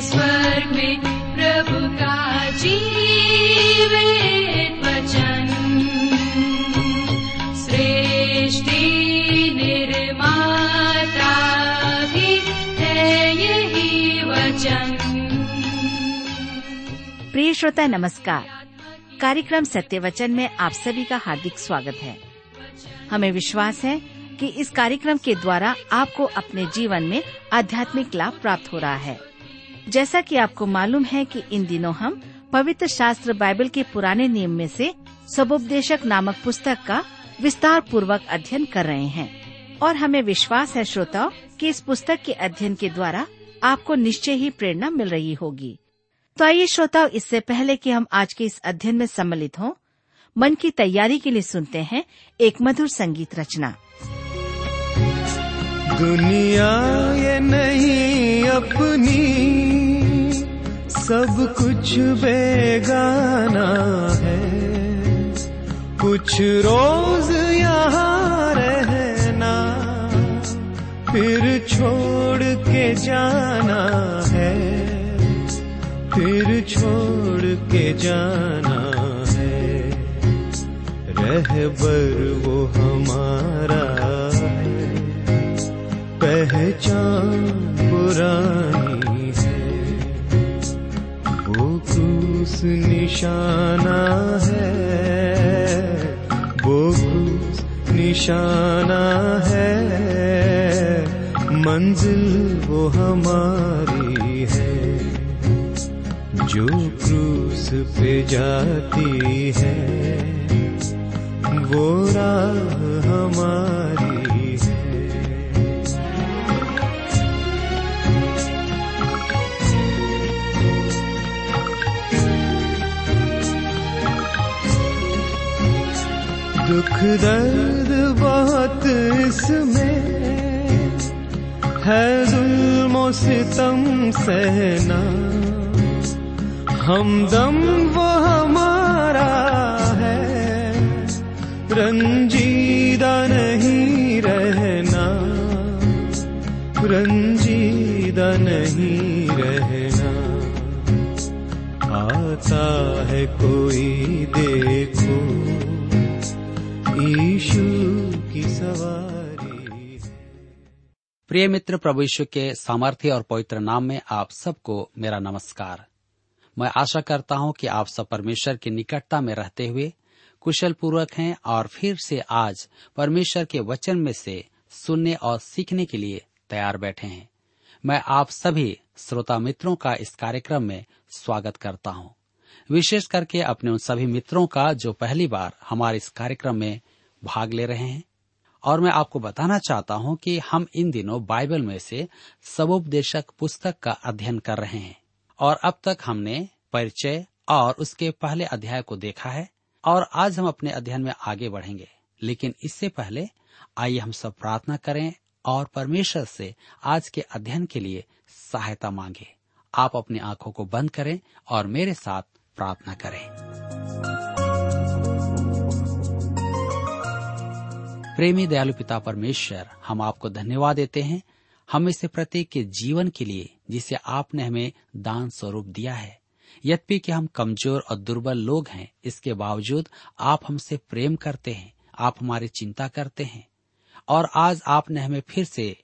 स्वर्ग में प्रभु का प्रिय श्रोता, नमस्कार। कार्यक्रम सत्य वचन में आप सभी का हार्दिक स्वागत है। हमें विश्वास है कि इस कार्यक्रम के द्वारा आपको अपने जीवन में आध्यात्मिक लाभ प्राप्त हो रहा है। जैसा कि आपको मालूम है कि इन दिनों हम पवित्र शास्त्र बाइबल के पुराने नियम में से सबोपदेशक नामक पुस्तक का विस्तार पूर्वक अध्ययन कर रहे हैं। और हमें विश्वास है, श्रोताओं, कि इस पुस्तक के अध्ययन के द्वारा आपको निश्चय ही प्रेरणा मिल रही होगी। तो आइए, श्रोताओं, इससे पहले कि हम आज के इस अध्ययन में सम्मिलित हों, मन की तैयारी के लिए सुनते हैं एक मधुर संगीत रचना। दुनिया ये नहीं अपनी। सब कुछ बेगाना है। कुछ रोज यहाँ रहना, फिर छोड़ के जाना है। फिर छोड़ के जाना है। रहबर वो हमारा है। पहचान पुरानी क्रूस निशाना है। वो क्रूस निशाना है। मंजिल वो हमारी है। जो क्रूस पे जाती है, वो राह हमारी दुख दर्द बहुत इसमें है जुल्मो सितम सहना। हमदम वो हमारा है, रंजीदा नहीं रहना। रंजीदा नहीं रहना। आता है कोई देखो। सवारी प्रिय मित्र, प्रभु यीशु के सामर्थ्य और पवित्र नाम में आप सबको मेरा नमस्कार। मैं आशा करता हूँ कि आप सब परमेश्वर की निकटता में रहते हुए कुशल पूर्वक हैं और फिर से आज परमेश्वर के वचन में से सुनने और सीखने के लिए तैयार बैठे हैं। मैं आप सभी श्रोता मित्रों का इस कार्यक्रम में स्वागत करता हूँ। विशेष करके अपने उन सभी मित्रों का जो पहली बार हमारे इस कार्यक्रम में भाग ले रहे हैं। और मैं आपको बताना चाहता हूँ कि हम इन दिनों बाइबल में से सबोपदेशक पुस्तक का अध्ययन कर रहे हैं। और अब तक हमने परिचय और उसके पहले अध्याय को देखा है और आज हम अपने अध्ययन में आगे बढ़ेंगे। लेकिन इससे पहले आइए हम सब प्रार्थना करें और परमेश्वर से आज के अध्ययन के लिए सहायता मांगे। आप अपनी आँखों को बंद करें और मेरे साथ प्रार्थना करें। प्रेमी दयालु पिता परमेश्वर, हम आपको धन्यवाद देते हैं। हम इसे प्रत्येक के जीवन के लिए, जिसे आपने हमें दान स्वरूप दिया है। यद्यपि कि हम कमज़ोर और दुर्बल लोग हैं, इसके बावजूद आप हमसे प्रेम करते हैं, आप हमारी चिंता करते हैं। और आज आपने हमें फिर से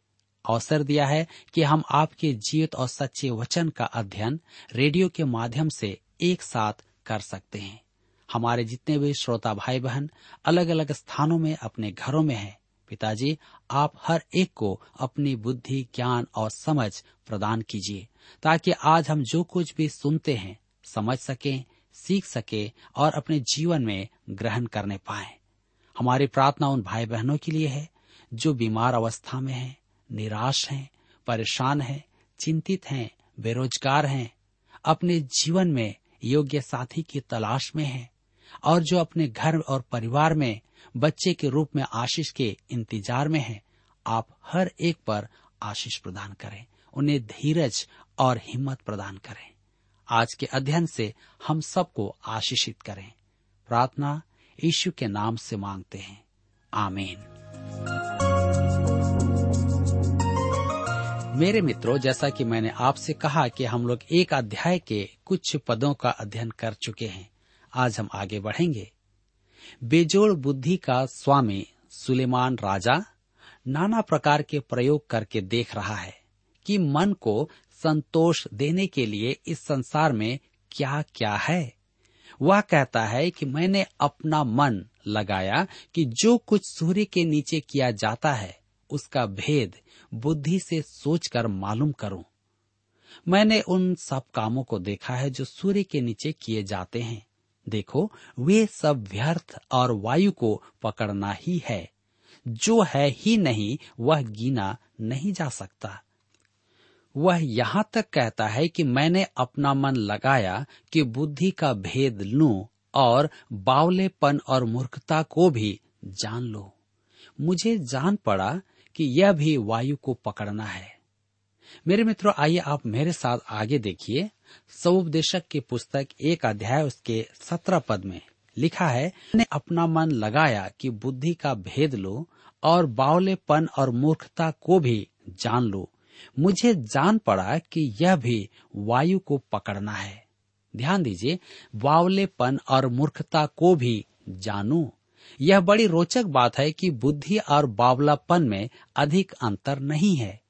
अवसर दिया है कि हम आपके जीवित और सच्चे वचन का अध्ययन रेडियो के माध्यम से एक साथ कर सकते हैं। हमारे जितने भी श्रोता भाई बहन अलग अलग स्थानों में अपने घरों में हैं पिताजी आप हर एक को अपनी बुद्धि ज्ञान और समझ प्रदान कीजिए ताकि आज हम जो कुछ भी सुनते हैं समझ सकें सीख सके और अपने जीवन में ग्रहण करने पाए। हमारी प्रार्थना उन भाई बहनों के लिए है जो बीमार अवस्था में हैं, निराश हैं, परेशान हैं, चिंतित हैं, बेरोजगार हैं, अपने जीवन में योग्य साथी की तलाश में हैं। और जो अपने घर और परिवार में बच्चे के रूप में आशीष के इंतज़ार में हैं, आप हर एक पर आशीष प्रदान करें उन्हें धीरज और हिम्मत प्रदान करें। आज के अध्ययन से हम सबको आशीषित करें। प्रार्थना यीशु के नाम से मांगते हैं। आमीन। मेरे मित्रों जैसा कि मैंने आपसे कहा कि हम लोग एक अध्याय के कुछ पदों का अध्ययन कर चुके हैं। आज हम आगे बढ़ेंगे। बेजोड़ बुद्धि का स्वामी सुलेमान राजा नाना प्रकार के प्रयोग करके देख रहा है कि मन को संतोष देने के लिए इस संसार में क्या क्या है। वह कहता है कि मैंने अपना मन लगाया कि जो कुछ सूर्य के नीचे किया जाता है, उसका भेद बुद्धि से सोचकर मालूम करूँ। मैंने उन सब कामों को देखा है जो सूर्य के नीचे किए जाते हैं। देखो, वे सब व्यर्थ और वायु को पकड़ना ही है। जो है ही नहीं, वह गिना नहीं जा सकता। वह यहाँ तक कहता है कि मैंने अपना मन लगाया कि बुद्धि का भेद लू और बावलेपन और मूर्खता को भी जान लो। मुझे जान पड़ा कि यह भी वायु को पकड़ना है। मेरे मित्रों, आइए आप मेरे साथ आगे देखिए सवोपदेशक की पुस्तक एक अध्याय, उसके सत्रह पद में लिखा है, मैंने अपना मन लगाया कि बुद्धि का भेद लो और बावलेपन और मूर्खता को भी जान लो। मुझे जान पड़ा कि यह भी वायु को पकड़ना है। ध्यान दीजिए, बावलेपन और मूर्खता को भी जानू। यह बड़ी रोचक बात है कि बुद्धि और बावलापन में अधिक अंतर नहीं है।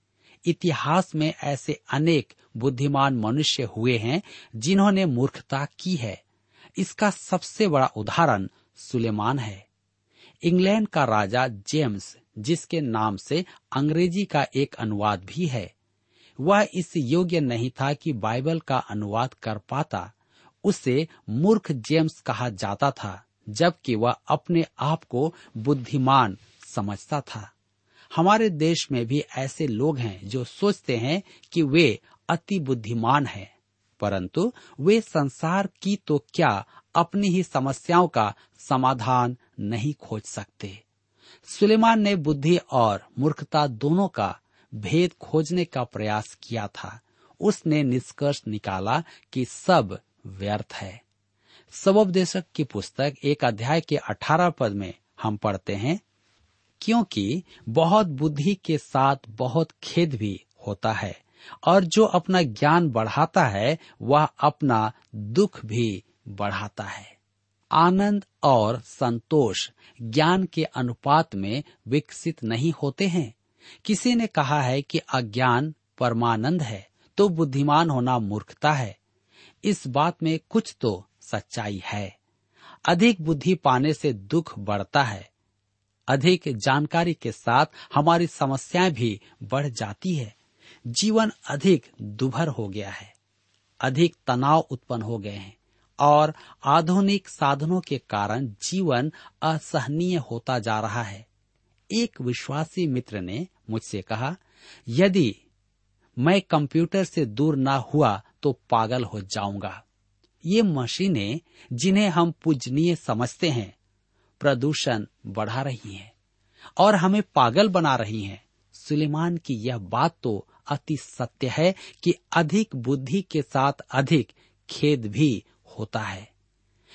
इतिहास में ऐसे अनेक बुद्धिमान मनुष्य हुए हैं जिन्होंने मूर्खता की है। इसका सबसे बड़ा उदाहरण सुलेमान है। इंग्लैंड का राजा जेम्स, जिसके नाम से अंग्रेज़ी का एक अनुवाद भी है। वह इस योग्य नहीं था कि बाइबल का अनुवाद कर पाता। उसे मूर्ख जेम्स कहा जाता था, जबकि वह अपने आप को बुद्धिमान समझता था। हमारे देश में भी ऐसे लोग हैं जो सोचते हैं कि वे अति बुद्धिमान हैं। परंतु वे संसार की तो क्या अपनी ही समस्याओं का समाधान नहीं खोज सकते। सुलेमान ने बुद्धि और मूर्खता दोनों का भेद खोजने का प्रयास किया था। उसने निष्कर्ष निकाला कि सब व्यर्थ है। सबोपदेशक की पुस्तक एक अध्याय के अठारह पद में हम पढ़ते हैं। क्योंकि बहुत बुद्धि के साथ बहुत खेद भी होता है, और जो अपना ज्ञान बढ़ाता है, वह अपना दुख भी बढ़ाता है। आनंद और संतोष ज्ञान के अनुपात में विकसित नहीं होते हैं। किसी ने कहा है कि अज्ञान परमानंद है तो बुद्धिमान होना मूर्खता है। इस बात में कुछ तो सच्चाई है। अधिक बुद्धि पाने से दुख बढ़ता है। अधिक जानकारी के साथ हमारी समस्याएँ भी बढ़ जाती है। जीवन अधिक दुभर हो गया है। अधिक तनाव उत्पन्न हो गए हैं और आधुनिक साधनों के कारण जीवन असहनीय होता जा रहा है। एक विश्वासी मित्र ने मुझसे कहा, यदि मैं कंप्यूटर से दूर ना हुआ तो पागल हो जाऊँगा। ये मशीनें जिन्हें हम पूजनीय समझते हैं प्रदूषण बढ़ा रही हैं और हमें पागल बना रही हैं। सुलेमान की यह बात तो अति सत्य है कि अधिक बुद्धि के साथ अधिक खेद भी होता है।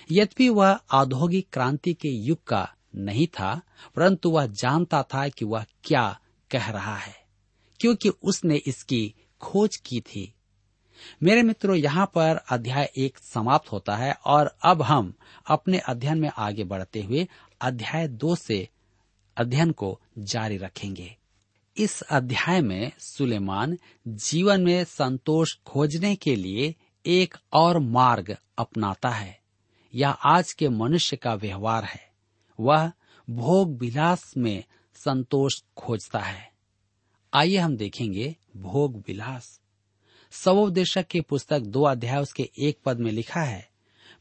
यद्यपि वह औद्योगिक क्रांति के युग का नहीं था, परंतु वह जानता था कि वह क्या कह रहा है, क्योंकि उसने इसकी खोज की थी। मेरे मित्रों, यहाँ पर अध्याय एक समाप्त होता है और अब हम अपने अध्ययन में आगे बढ़ते हुए अध्याय दो से अध्ययन को जारी रखेंगे। इस अध्याय में सुलेमान जीवन में संतोष खोजने के लिए एक और मार्ग अपनाता है। यह आज के मनुष्य का व्यवहार है। वह भोग विलास में संतोष खोजता है। आइए हम देखेंगे भोग विलास सवोपदेशक की पुस्तक दो अध्याय उसके एक पद में लिखा है,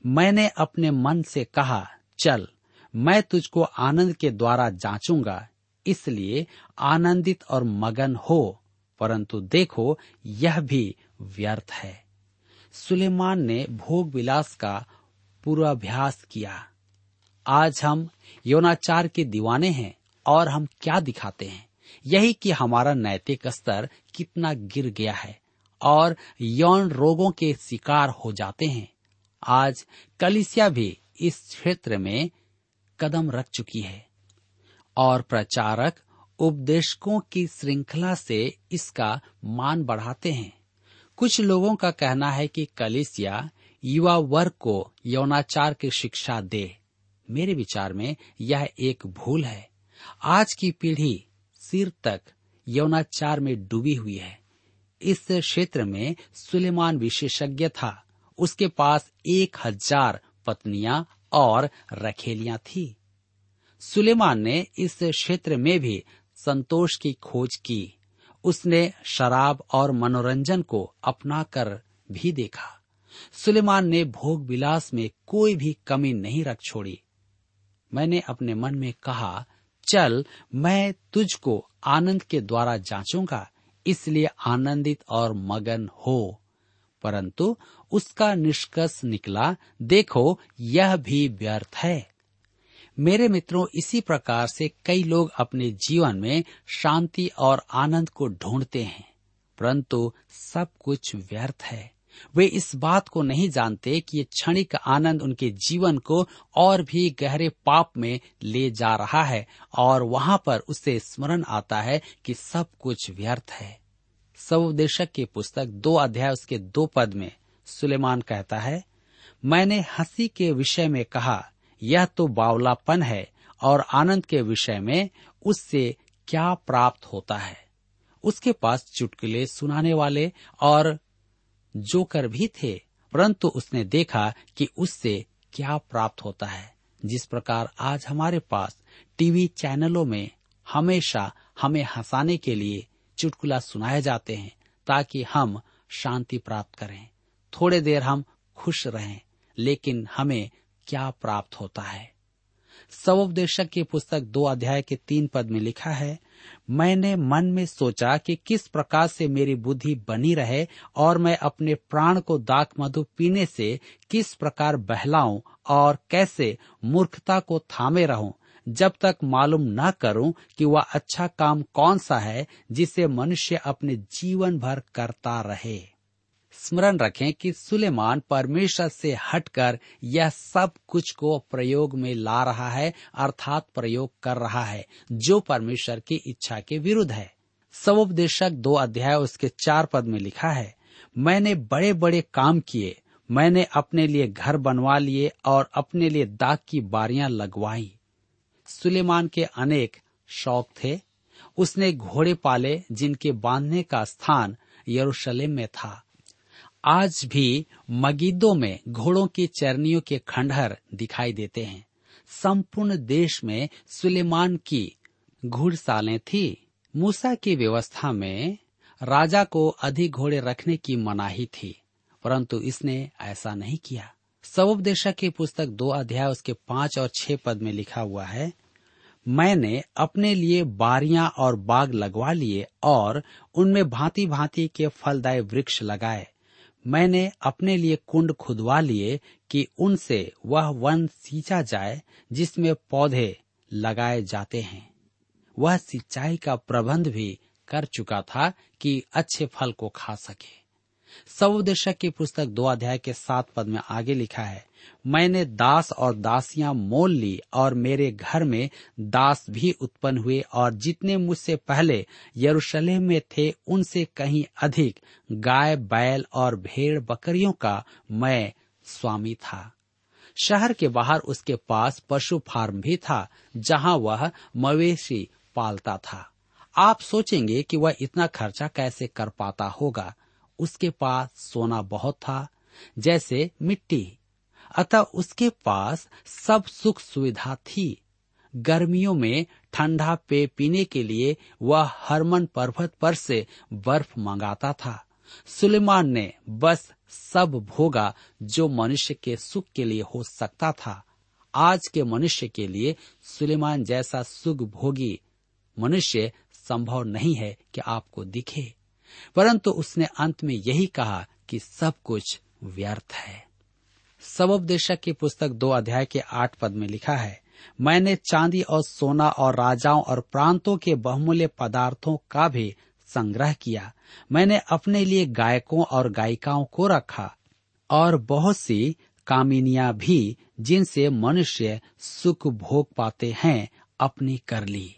मैंने अपने मन से कहा, चल, मैं तुझको आनंद के द्वारा जांचूँगा, इसलिए आनंदित और मगन हो, परंतु देखो, यह भी व्यर्थ है। सुलेमान ने भोग विलास का पूर्वाभ्यास किया। आज हम यौनाचार के दीवाने हैं और हम क्या दिखाते हैं? यही कि हमारा नैतिक स्तर कितना गिर गया है। और यौन रोगों के शिकार हो जाते हैं। आज कलिसिया भी इस क्षेत्र में कदम रख चुकी है और प्रचारक उपदेशकों की श्रृंखला से इसका मान बढ़ाते हैं। कुछ लोगों का कहना है कि कलिसिया युवा वर्ग को यौनाचार की शिक्षा दे। मेरे विचार में यह एक भूल है। आज की पीढ़ी सिर तक यौनाचार में डूबी हुई है। इस क्षेत्र में सुलेमान विशेषज्ञ था। उसके पास एक हज़ार पत्नियाँ और रखेलियाँ थी। सुलेमान ने इस क्षेत्र में भी संतोष की खोज की। उसने शराब और मनोरंजन को अपना कर भी देखा। सुलेमान ने भोग विलास में कोई भी कमी नहीं रख छोड़ी। मैंने अपने मन में कहा, चल, मैं तुझको आनंद के द्वारा जांचूँगा। इसलिए आनंदित और मगन हो। परंतु उसका निष्कर्ष निकला, देखो, यह भी व्यर्थ है। मेरे मित्रों, इसी प्रकार से कई लोग अपने जीवन में शांति और आनंद को ढूंढते हैं, परंतु सब कुछ व्यर्थ है। वे इस बात को नहीं जानते कि ये क्षणिक आनंद उनके जीवन को और भी गहरे पाप में ले जा रहा है और वहाँ पर उसे स्मरण आता है कि सब कुछ व्यर्थ है। सवदेशक की पुस्तक दो अध्याय उसके दो पद में सुलेमान कहता है, मैंने हँसी के विषय में कहा, यह तो बावलापन है और आनंद के विषय में उससे क्या प्राप्त होता है? उसके पास चुटकुले सुनाने वाले और जोकर भी थे, परंतु उसने देखा कि उससे क्या प्राप्त होता है। जिस प्रकार आज हमारे पास टीवी चैनलों में हमेशा हमें हंसाने के लिए चुटकुला सुनाए जाते हैं, ताकि हम शांति प्राप्त करें। थोड़े देर हम खुश रहें, लेकिन हमें क्या प्राप्त होता है? सवोपदेशक की पुस्तक दो अध्याय के तीन पद में लिखा है मैंने मन में सोचा कि किस प्रकार से मेरी बुद्धि बनी रहे और मैं अपने प्राण को दाक मधु पीने से किस प्रकार बहलाऊं और कैसे मूर्खता को थामे रहूँ। जब तक मालूम न करूँ कि वह अच्छा काम कौन सा है जिसे मनुष्य अपने जीवन भर करता रहे। स्मरण रखें कि सुलेमान परमेश्वर से हटकर यह सब कुछ को प्रयोग में ला रहा है, अर्थात प्रयोग कर रहा है, जो परमेश्वर की इच्छा के विरुद्ध है। सवोपदेशक दो अध्याय उसके चार पद में लिखा है, मैंने बड़े बड़े काम किए, मैंने अपने लिए घर बनवा लिए और अपने लिए दाग की बारियाँ लगवाई। सुलेमान के अनेक शौक थे। उसने घोड़े पाले जिनके बांधने का स्थान यरूशलेम में था। आज भी मगिदों में घोड़ों की चरनियों के खंडहर दिखाई देते हैं। संपूर्ण देश में सुलेमान की घुड़सालें थी। मूसा की व्यवस्था में राजा को अधिक घोड़े रखने की मनाही थी, परंतु इसने ऐसा नहीं किया। सवोपदेशक की पुस्तक दो अध्याय उसके पाँच और छह पद में लिखा हुआ है, मैंने अपने लिए बारियाँ और बाग लगवा लिए और उनमें भांति भांति के फलदायी वृक्ष लगाए। मैंने अपने लिए कुंड खुदवा लिए कि उनसे वह वन सींचा जाए, जिसमें पौधे लगाए जाते हैं। वह सिंचाई का प्रबंध भी कर चुका था कि अच्छे फल को खा सके। सवदेशक की पुस्तक दो अध्याय के सात पद में आगे लिखा है मैंने दास और दासियाँ मोल ली और मेरे घर में दास भी उत्पन्न हुए और जितने मुझसे पहले यरूशलेम में थे, उनसे कहीं अधिक गाय, बैल और भेड़ बकरियों का मैं स्वामी था। शहर के बाहर उसके पास पशु फार्म भी था, जहाँ वह मवेशी पालता था। आप सोचेंगे कि वह इतना खर्चा कैसे कर पाता होगा। उसके पास सोना बहुत था, जैसे मिट्टी। अतः उसके पास सब सुख सुविधा थी। गर्मियों में ठंडा पेय पीने के लिए वह हरमन पर्वत पर से बर्फ़ मंगाता था। सुलेमान ने बस सब भोगा जो मनुष्य के सुख के लिए हो सकता था। आज के मनुष्य के लिए सुलेमान जैसा सुख भोगी मनुष्य संभव नहीं है कि आपको दिखे। परंतु उसने अंत में यही कहा कि सब कुछ व्यर्थ है। सबोपदेशक की पुस्तक दो अध्याय के आठ पद में लिखा है, मैंने चांदी और सोना और राजाओं और प्रांतों के बहुमूल्य पदार्थों का भी संग्रह किया। मैंने अपने लिए गायकों और गायिकाओं को रखा और बहुत सी कामिनियाँ भी, जिनसे मनुष्य सुख भोग पाते हैं, अपनी कर ली।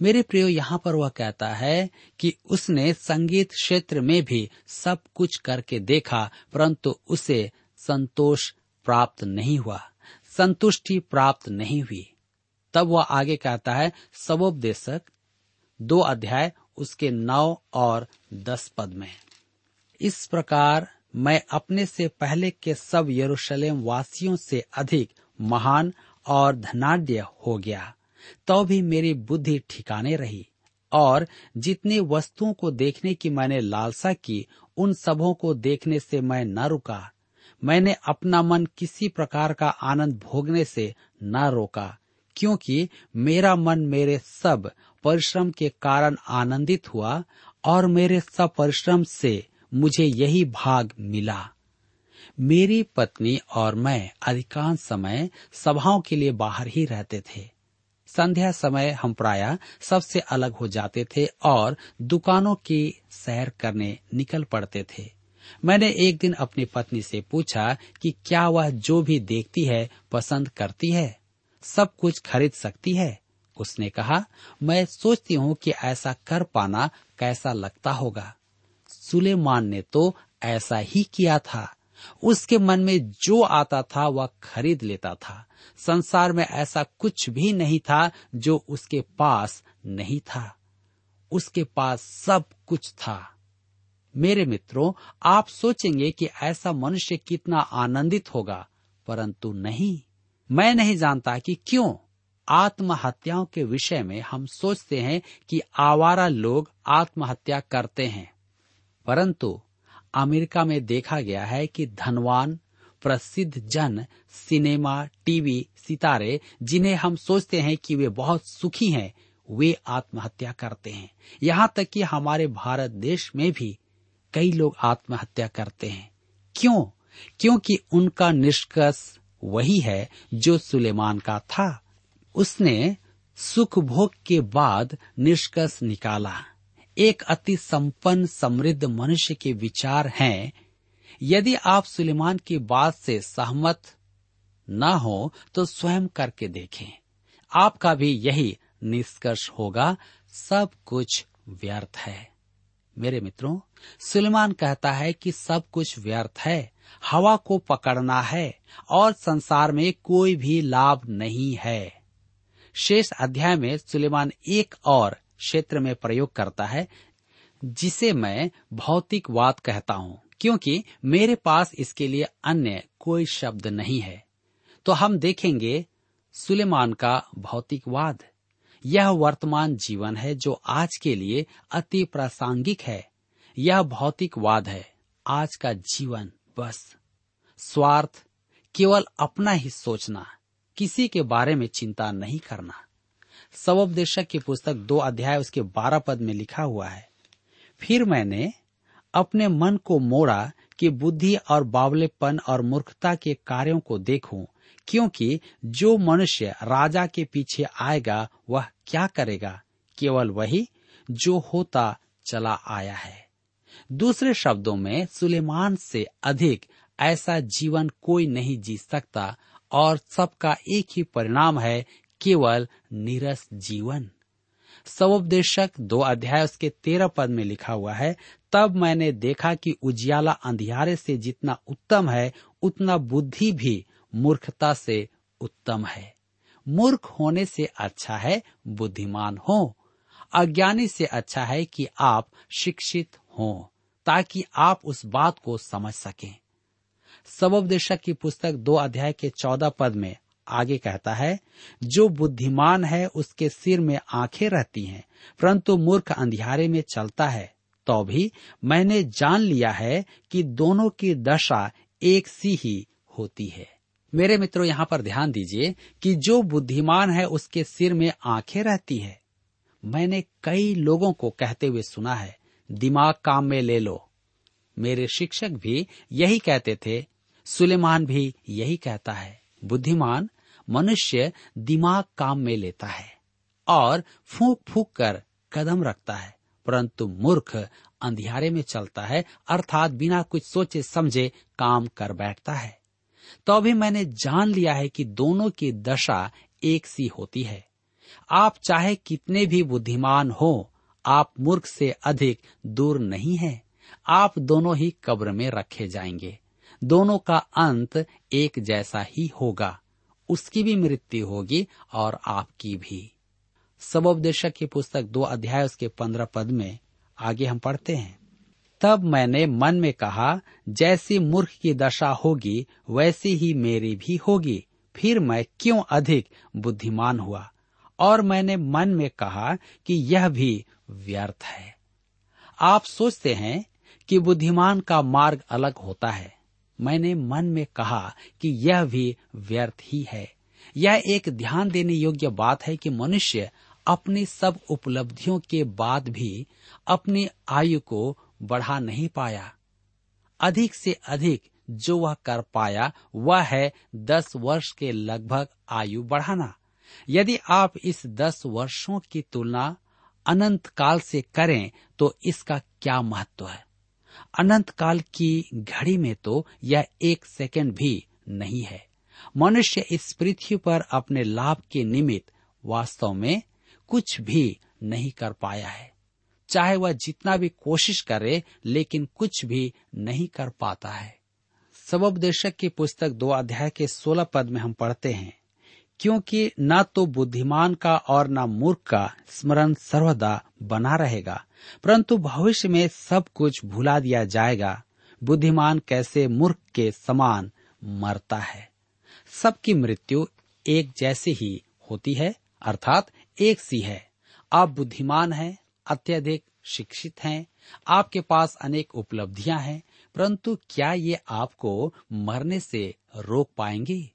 मेरे प्रियो, यहाँ पर वह कहता है कि उसने संगीत क्षेत्र में भी सब कुछ करके देखा, परंतु उसे संतोष प्राप्त नहीं हुआ, संतुष्टि प्राप्त नहीं हुई। तब वह आगे कहता है सबोपदेशक दो अध्याय, उसके नौ और दस पद में। इस प्रकार मैं अपने से पहले के सब यरूशलेम वासियों से अधिक महान और धनाढ़ हो गया तो भी मेरी बुद्धि ठिकाने रही, और जितनी वस्तुओं को देखने की मैंने लालसा की, उन सबों को देखने से मैं न रुका। मैंने अपना मन किसी प्रकार का आनंद भोगने से न रोका, क्योंकि मेरा मन मेरे सब परिश्रम के कारण आनंदित हुआ और मेरे सब परिश्रम से मुझे यही भाग मिला। मेरी पत्नी और मैं अधिकांश समय सभाओं के लिए बाहर ही रहते थे। संध्या समय हम प्राय सबसे अलग हो जाते थे और दुकानों की सैर करने निकल पड़ते थे। मैंने एक दिन अपनी पत्नी से पूछा कि क्या वह जो भी देखती है, पसंद करती है? सब कुछ खरीद सकती है। उसने कहा, मैं सोचती हूँ कि ऐसा कर पाना कैसा लगता होगा। सुलेमान ने तो ऐसा ही किया था। उसके मन में जो आता था, वह खरीद लेता था। संसार में ऐसा कुछ भी नहीं था जो उसके पास नहीं था। उसके पास सब कुछ था। मेरे मित्रों, आप सोचेंगे कि ऐसा मनुष्य कितना आनंदित होगा, परंतु नहीं। मैं नहीं जानता कि क्यों। आत्महत्याओं के विषय में हम सोचते हैं कि आवारा लोग आत्महत्या करते हैं। परंतु अमेरिका में देखा गया है कि धनवान, प्रसिद्ध जन, सिनेमा, टीवी, सितारे, जिन्हें हम सोचते हैं कि वे बहुत सुखी हैं, वे आत्महत्या करते हैं। यहाँ तक कि हमारे भारत देश में भी कई लोग आत्महत्या करते हैं। क्यों? क्योंकि उनका निष्कर्ष वही है जो सुलेमान का था। उसने सुख भोग के बाद निष्कर्ष निकाला। एक अति संपन्न, समृद्ध मनुष्य के विचार हैं। यदि आप सुलेमान की बात से सहमत न हो तो स्वयं करके देखें। आपका भी यही निष्कर्ष होगा, सब कुछ व्यर्थ है। मेरे मित्रों, सुलेमान कहता है कि सब कुछ व्यर्थ है, हवा को पकड़ना है, और संसार में कोई भी लाभ नहीं है। शेष अध्याय में सुलेमान एक और क्षेत्र में प्रयोग करता है, जिसे मैं भौतिकवाद कहता हूँ, क्योंकि मेरे पास इसके लिए अन्य कोई शब्द नहीं है। तो हम देखेंगे सुलेमान का भौतिकवाद यह वर्तमान जीवन है जो आज के लिए अति प्रासंगिक है। यह भौतिकवाद है। आज का जीवन बस स्वार्थ, केवल अपना ही सोचना, किसी के बारे में चिंता नहीं करना। सबोपदेशक की पुस्तक दो अध्याय उसके बारह पद में लिखा हुआ है। फिर मैंने अपने मन को मोड़ा कि बुद्धि और बावलेपन और मूर्खता के कार्यों को देखूँ क्योंकि जो मनुष्य राजा के पीछे आएगा, वह क्या करेगा? केवल वही जो होता चला आया है। दूसरे शब्दों में, सुलेमान से अधिक ऐसा जीवन कोई नहीं जी सकता और सबका एक ही परिणाम है, केवल निरस जीवन। सवोपदेशक दो अध्याय उसके तेरह पद में लिखा हुआ है, तब मैंने देखा कि उजियाला अंधियारे से जितना उत्तम है, उतना बुद्धि भी मूर्खता से उत्तम है। मूर्ख होने से अच्छा है, बुद्धिमान हो। अज्ञानी से अच्छा है कि आप शिक्षित हो, ताकि आप उस बात को समझ सकें। सबोपदेशक की पुस्तक दो अध्याय के चौदह पद में आगे कहता है, जो बुद्धिमान है, उसके सिर में आँखें रहती हैं, परंतु मूर्ख अंधियारे में चलता है। तो भी मैंने जान लिया है कि दोनों की दशा एक सी ही होती है। मेरे मित्रों, यहाँ पर ध्यान दीजिए कि जो बुद्धिमान है, उसके सिर में आँखें रहती है। मैंने कई लोगों को कहते हुए सुना है, दिमाग काम में ले लो। मेरे शिक्षक भी यही कहते थे, सुलेमान भी यही कहता है, बुद्धिमान मनुष्य दिमाग काम में लेता है और फूक फूक कर कदम रखता है, परंतु मूर्ख अंधियारे में चलता है, अर्थात बिना कुछ सोचे समझे काम कर बैठता है। तो अभी मैंने जान लिया है कि दोनों की दशा एक सी होती है। आप चाहे कितने भी बुद्धिमान हो, आप मूर्ख से अधिक दूर नहीं है। आप दोनों ही कब्र में रखे जाएँगे। दोनों का अंत एक जैसा ही होगा। उसकी भी मृत्यु होगी और आपकी भी। सबोपदेशक की पुस्तक दो अध्याय उसके पंद्रह पद में आगे हम पढ़ते हैं। तब मैंने मन में कहा, जैसी मूर्ख की दशा होगी, वैसी ही मेरी भी होगी। फिर मैं क्यों अधिक बुद्धिमान हुआ? और मैंने मन में कहा कि यह भी व्यर्थ है। आप सोचते हैं कि बुद्धिमान का मार्ग अलग होता है। मैंने मन में कहा कि यह भी व्यर्थ ही है। यह एक ध्यान देने योग्य बात है कि मनुष्य अपनी सब उपलब्धियों के बाद भी अपनी आयु को बढ़ा नहीं पाया। अधिक से अधिक जो वह कर पाया, वह है दस वर्ष के लगभग आयु बढ़ाना। यदि आप इस दस वर्षों की तुलना अनंत काल से करें तो इसका क्या महत्व है? अनंत काल की घड़ी में तो यह एक सेकंड भी नहीं है। मनुष्य इस पृथ्वी पर अपने लाभ के निमित्त वास्तव में कुछ भी नहीं कर पाया है। चाहे वह जितना भी कोशिश करे, लेकिन कुछ भी नहीं कर पाता है। सबोपदेशक की पुस्तक दो अध्याय के सोलह पद में हम पढ़ते हैं। क्योंकि न तो बुद्धिमान का और न मूर्ख का स्मरण सर्वदा बना रहेगा, परंतु भविष्य में सब कुछ भुला दिया जाएगा। बुद्धिमान कैसे मूर्ख के समान मरता है। सबकी मृत्यु एक जैसी ही होती है, अर्थात एक सी है। आप बुद्धिमान हैं अत्यधिक शिक्षित हैं, आपके पास अनेक उपलब्धियाँ हैं, परंतु क्या ये आपको मरने से रोक पाएँगी?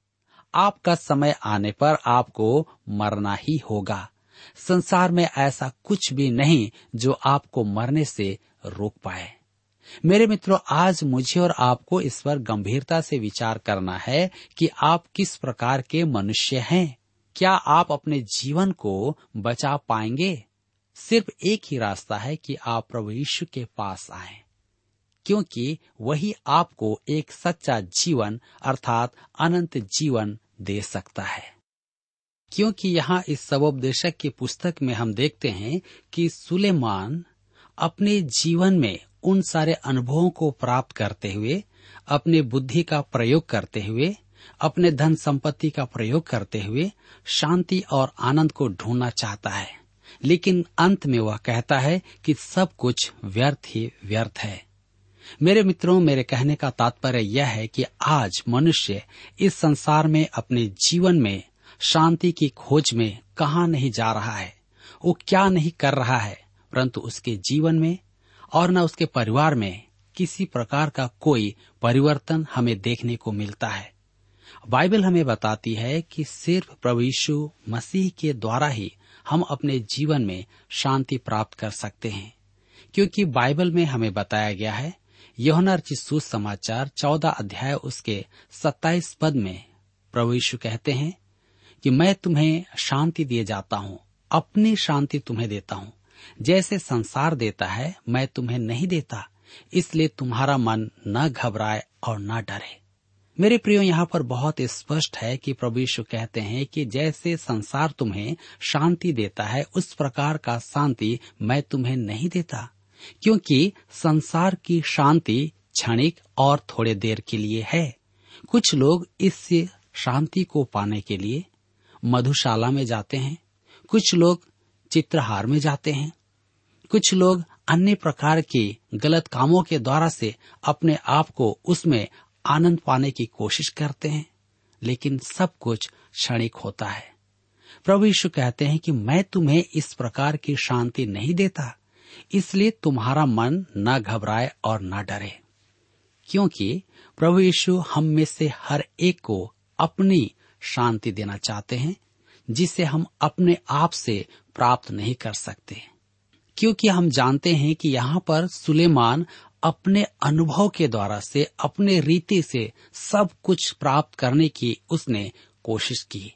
आपका समय आने पर आपको मरना ही होगा। संसार में ऐसा कुछ भी नहीं जो आपको मरने से रोक पाए। मेरे मित्रों, आज मुझे और आपको इस पर गंभीरता से विचार करना है कि आप किस प्रकार के मनुष्य हैं। क्या आप अपने जीवन को बचा पाएँगे? सिर्फ़ एक ही रास्ता है कि आप प्रभु यीशु के पास आए, क्योंकि वही आपको एक सच्चा जीवन अर्थात अनंत जीवन दे सकता है। क्योंकि यहाँ इस सबोपदेशक की पुस्तक में हम देखते हैं कि सुलेमान अपने जीवन में उन सारे अनुभवों को प्राप्त करते हुए, अपने बुद्धि का प्रयोग करते हुए, अपने धन संपत्ति का प्रयोग करते हुए शांति और आनंद को ढूंढना चाहता है। लेकिन अंत में वह कहता है कि सब कुछ व्यर्थ ही व्यर्थ है। मेरे मित्रों, मेरे कहने का तात्पर्य यह है कि आज मनुष्य इस संसार में, अपने जीवन में, शांति की खोज में कहा नहीं जा रहा है। वो क्या नहीं कर रहा है, परंतु उसके जीवन में और न उसके परिवार में किसी प्रकार का कोई परिवर्तन हमें देखने को मिलता है। बाइबल हमें बताती है कि सिर्फ़ प्रभु यीशु मसीह के द्वारा ही हम अपने जीवन में शांति प्राप्त कर सकते हैं। क्योंकि बाइबल में हमें बताया गया है यौना सुसमाचार चौदह अध्याय उसके सत्ताईस पद में प्रभु यीशु कहते हैं कि मैं तुम्हें शांति दिए जाता हूँ, अपनी शांति तुम्हें देता हूँ। जैसे संसार देता है, मैं तुम्हें नहीं देता, इसलिए तुम्हारा मन न घबराए और न डरे। मेरे प्रियो, यहाँ पर बहुत स्पष्ट है कि प्रभु यीशु कहते हैं कि जैसे संसार तुम्हें शांति देता है, उस प्रकार का शांति मैं तुम्हें नहीं देता। क्योंकि संसार की शांति क्षणिक और थोड़े देर के लिए है। कुछ लोग इस शांति को पाने के लिए मधुशाला में जाते हैं। कुछ लोग चित्रहार में जाते हैं। कुछ लोग अन्य प्रकार के गलत कामों के द्वारा से अपने आप को उसमें आनंद पाने की कोशिश करते हैं, लेकिन सब कुछ क्षणिक होता है। प्रभु यीशु कहते हैं कि मैं तुम्हें इस प्रकार की शांति नहीं देता, इसलिए तुम्हारा मन न घबराए और न डरे। क्योंकि प्रभु यीशु हम में से हर एक को अपनी शांति देना चाहते हैं, जिसे हम अपने आप से प्राप्त नहीं कर सकते। क्योंकि हम जानते हैं कि यहाँ पर सुलेमान अपने अनुभव के द्वारा से, अपने रीति से सब कुछ प्राप्त करने की उसने कोशिश की।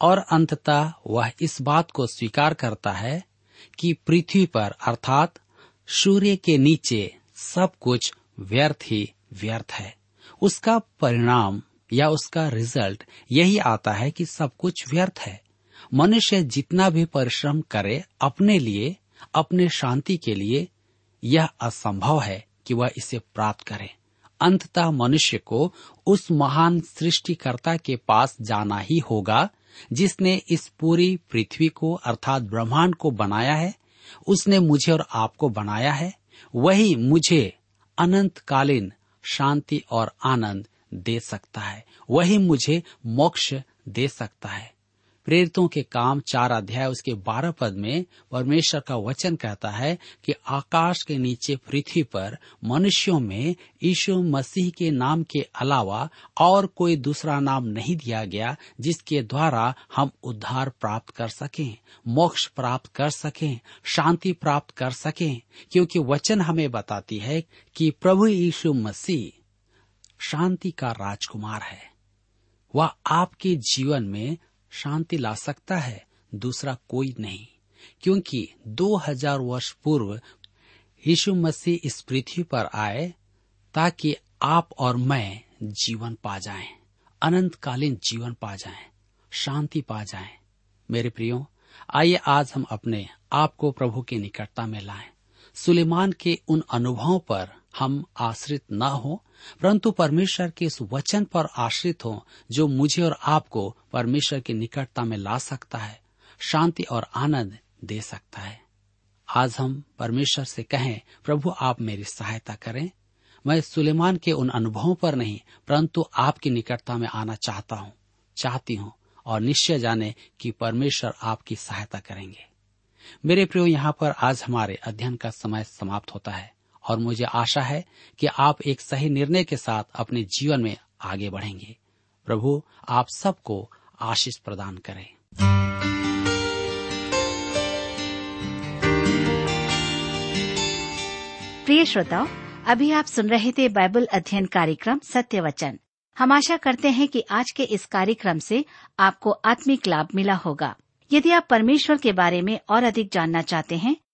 और अंततः वह इस बात को स्वीकार करता है कि पृथ्वी पर, अर्थात सूर्य के नीचे, सब कुछ व्यर्थ ही व्यर्थ है। उसका परिणाम या उसका रिज़ल्ट यही आता है कि सब कुछ व्यर्थ है। मनुष्य जितना भी परिश्रम करे अपने लिए, अपने शांति के लिए, यह असंभव है। कि वह इसे प्राप्त करे। अंततः मनुष्य को उस महान सृष्टिकर्ता के पास जाना ही होगा, जिसने इस पूरी पृथ्वी को अर्थात ब्रह्मांड को बनाया है, उसने मुझे और आपको बनाया है, वही मुझे अनंतकालीन शांति और आनंद दे सकता है, वही मुझे मोक्ष दे सकता है। प्रेरितों के काम चार अध्याय उसके बारह पद में परमेश्वर का वचन कहता है कि आकाश के नीचे पृथ्वी पर मनुष्यों में यीशु मसीह के नाम के अलावा और कोई दूसरा नाम नहीं दिया गया जिसके द्वारा हम उद्धार प्राप्त कर सकें, मोक्ष प्राप्त कर सकें, शांति प्राप्त कर सकें, क्योंकि वचन हमें बताती है कि प्रभु यीशु मसीह शांति का राजकुमार है। वह आपके जीवन में शांति ला सकता है दूसरा कोई नहीं क्योंकि 2000 वर्ष पूर्व यीशु मसीह इस पृथ्वी पर आए ताकि आप और मैं जीवन पा जाएँ, अनंतकालीन जीवन पा जाएँ, शांति पा जाएँ। मेरे प्रियो आइए आज हम अपने आप को प्रभु की निकटता में लाएँ। सुलेमान के उन अनुभवों पर हम आश्रित न हो, परंतु परमेश्वर के इस वचन पर आश्रित हो, जो मुझे और आपको परमेश्वर की निकटता में ला सकता है, शांति और आनंद दे सकता है। आज हम परमेश्वर से कहें, प्रभु आप मेरी सहायता करें। मैं सुलेमान के उन अनुभवों पर नहीं, परंतु आपकी निकटता में आना चाहता हूँ, चाहती हूँ, और निश्चय जाने कि परमेश्वर आपकी सहायता करेंगे। मेरे प्रियो, यहाँ पर आज हमारे अध्ययन का समय समाप्त होता है। और मुझे आशा है कि आप एक सही निर्णय के साथ अपने जीवन में आगे बढ़ेंगे। प्रभु, आप सबको आशीष प्रदान करें। प्रिय श्रोताओ, अभी आप सुन रहे थे बाइबल अध्ययन कार्यक्रम सत्य वचन। हम आशा करते हैं कि आज के इस कार्यक्रम से आपको आत्मिक लाभ मिला होगा। यदि आप परमेश्वर के बारे में और अधिक जानना चाहते हैं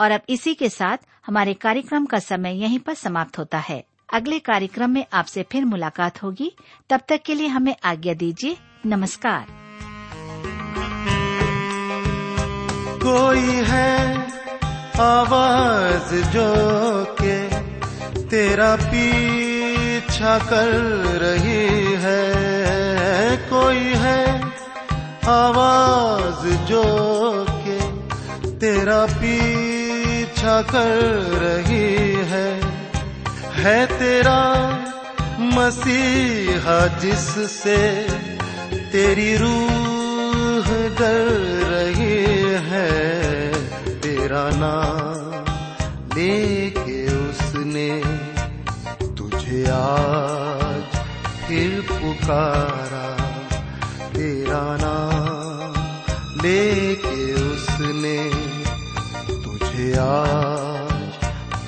और अब इसी के साथ हमारे कार्यक्रम का समय यहीं पर समाप्त होता है। अगले कार्यक्रम में आपसे फिर मुलाकात होगी। तब तक के लिए हमें आज्ञा दीजिए। नमस्कार। कोई है आवाज़ जो के तेरा पीछा कर रही है? कोई है आवाज़ जो के तेरा पीछा कर रही है है तेरा मसीहा जिससे तेरी रूह डर रही है, तेरा नाम लेके उसने तुझे आज फिर पुकारा। आज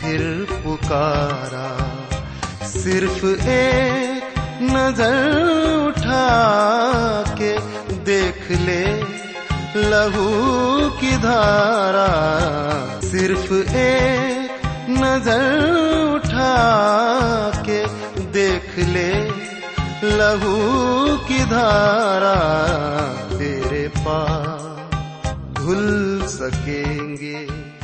फिर पुकारा, सिर्फ़ एक नज़र उठा के देख ले, लहू की धारा। सिर्फ़ एक नज़र उठा के देख ले, लहू की धारा। तेरे पास धुल सकेंगे।